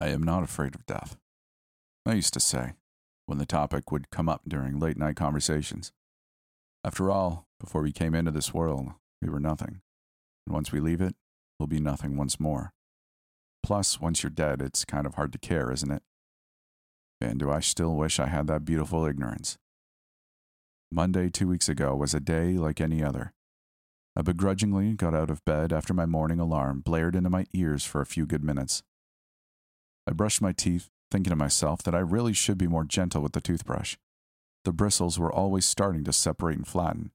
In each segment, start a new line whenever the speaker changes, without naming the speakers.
I am not afraid of death. I used to say, when the topic would come up during late night conversations. After all, before we came into this world, we were nothing. And once we leave it, we'll be nothing once more. Plus, once you're dead, it's kind of hard to care, isn't it? And do I still wish I had that beautiful ignorance? Monday, two weeks ago, was a day like any other. I begrudgingly got out of bed after my morning alarm blared into my ears for a few good minutes. I brushed my teeth, thinking to myself that I really should be more gentle with the toothbrush. The bristles were always starting to separate and flatten.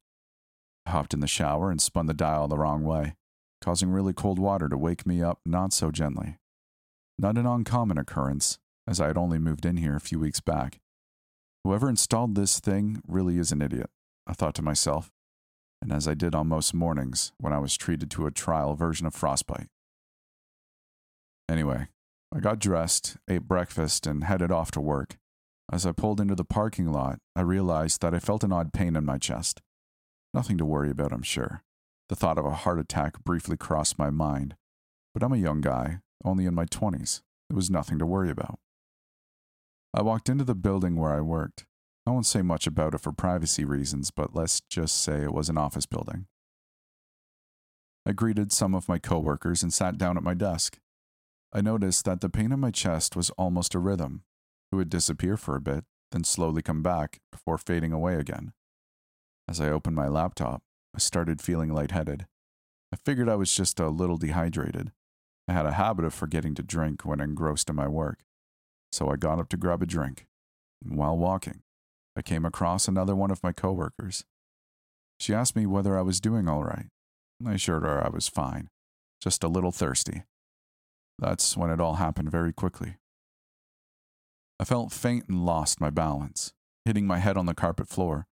I hopped in the shower and spun the dial the wrong way, causing really cold water to wake me up not so gently. Not an uncommon occurrence, as I had only moved in here a few weeks back. Whoever installed this thing really is an idiot, I thought to myself, and as I did on most mornings when I was treated to a trial version of frostbite. Anyway, I got dressed, ate breakfast, and headed off to work. As I pulled into the parking lot, I realized that I felt an odd pain in my chest. Nothing to worry about, I'm sure. The thought of a heart attack briefly crossed my mind, but I'm a young guy, only in my 20s. It was nothing to worry about. I walked into the building where I worked. I won't say much about it for privacy reasons, but let's just say it was an office building. I greeted some of my coworkers and sat down at my desk. I noticed that the pain in my chest was almost a rhythm. It would disappear for a bit, then slowly come back before fading away again. As I opened my laptop, I started feeling lightheaded. I figured I was just a little dehydrated. I had a habit of forgetting to drink when engrossed in my work, so I got up to grab a drink. While walking, I came across another one of my coworkers. She asked me whether I was doing all right. I assured her I was fine, just a little thirsty. That's when it all happened very quickly. I felt faint and lost my balance, hitting my head on the carpet floor.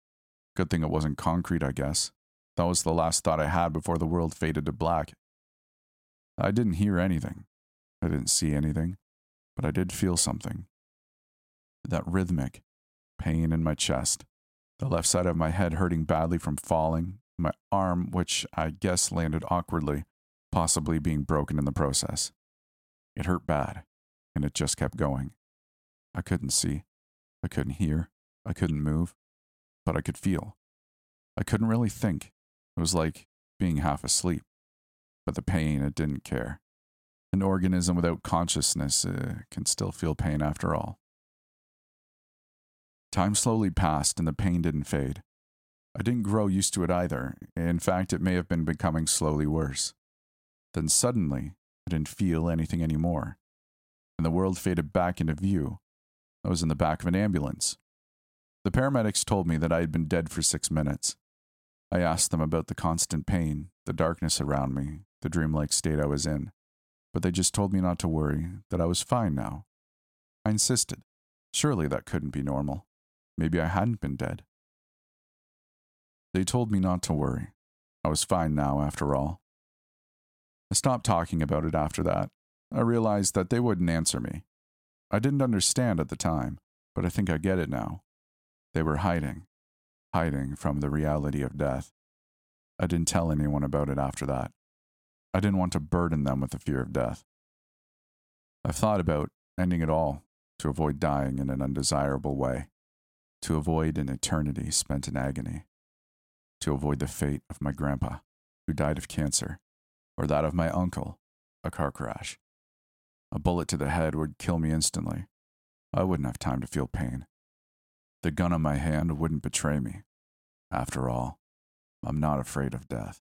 Good thing it wasn't concrete, I guess. That was the last thought I had before the world faded to black. I didn't hear anything. I didn't see anything, but I did feel something. That rhythmic pain in my chest, the left side of my head hurting badly from falling, my arm, which I guess landed awkwardly, possibly being broken in the process. It hurt bad, and it just kept going. I couldn't see, I couldn't hear, I couldn't move, but I could feel. I couldn't really think. It was like being half asleep. But the pain, it didn't care. An organism without consciousness uh, can still feel pain after all. Time slowly passed and the pain didn't fade. I didn't grow used to it either. In fact, it may have been becoming slowly worse. Then suddenly, didn't feel anything anymore, and the world faded back into view. I was in the back of an ambulance. The paramedics told me that I had been dead for six minutes. I asked them about the constant pain, the darkness around me, the dreamlike state I was in, but they just told me not to worry, that I was fine now. I insisted. Surely that couldn't be normal. Maybe I hadn't been dead. They told me not to worry. I was fine now, after all. I stopped talking about it after that. I realized that they wouldn't answer me. I didn't understand at the time, but I think I get it now. They were hiding, hiding from the reality of death. I didn't tell anyone about it after that. I didn't want to burden them with the fear of death. I've thought about ending it all to avoid dying in an undesirable way, to avoid an eternity spent in agony, to avoid the fate of my grandpa, who died of cancer, or that of my uncle, a car crash. A bullet to the head would kill me instantly. I wouldn't have time to feel pain. The gun on my hand wouldn't betray me. After all, I'm not afraid of death.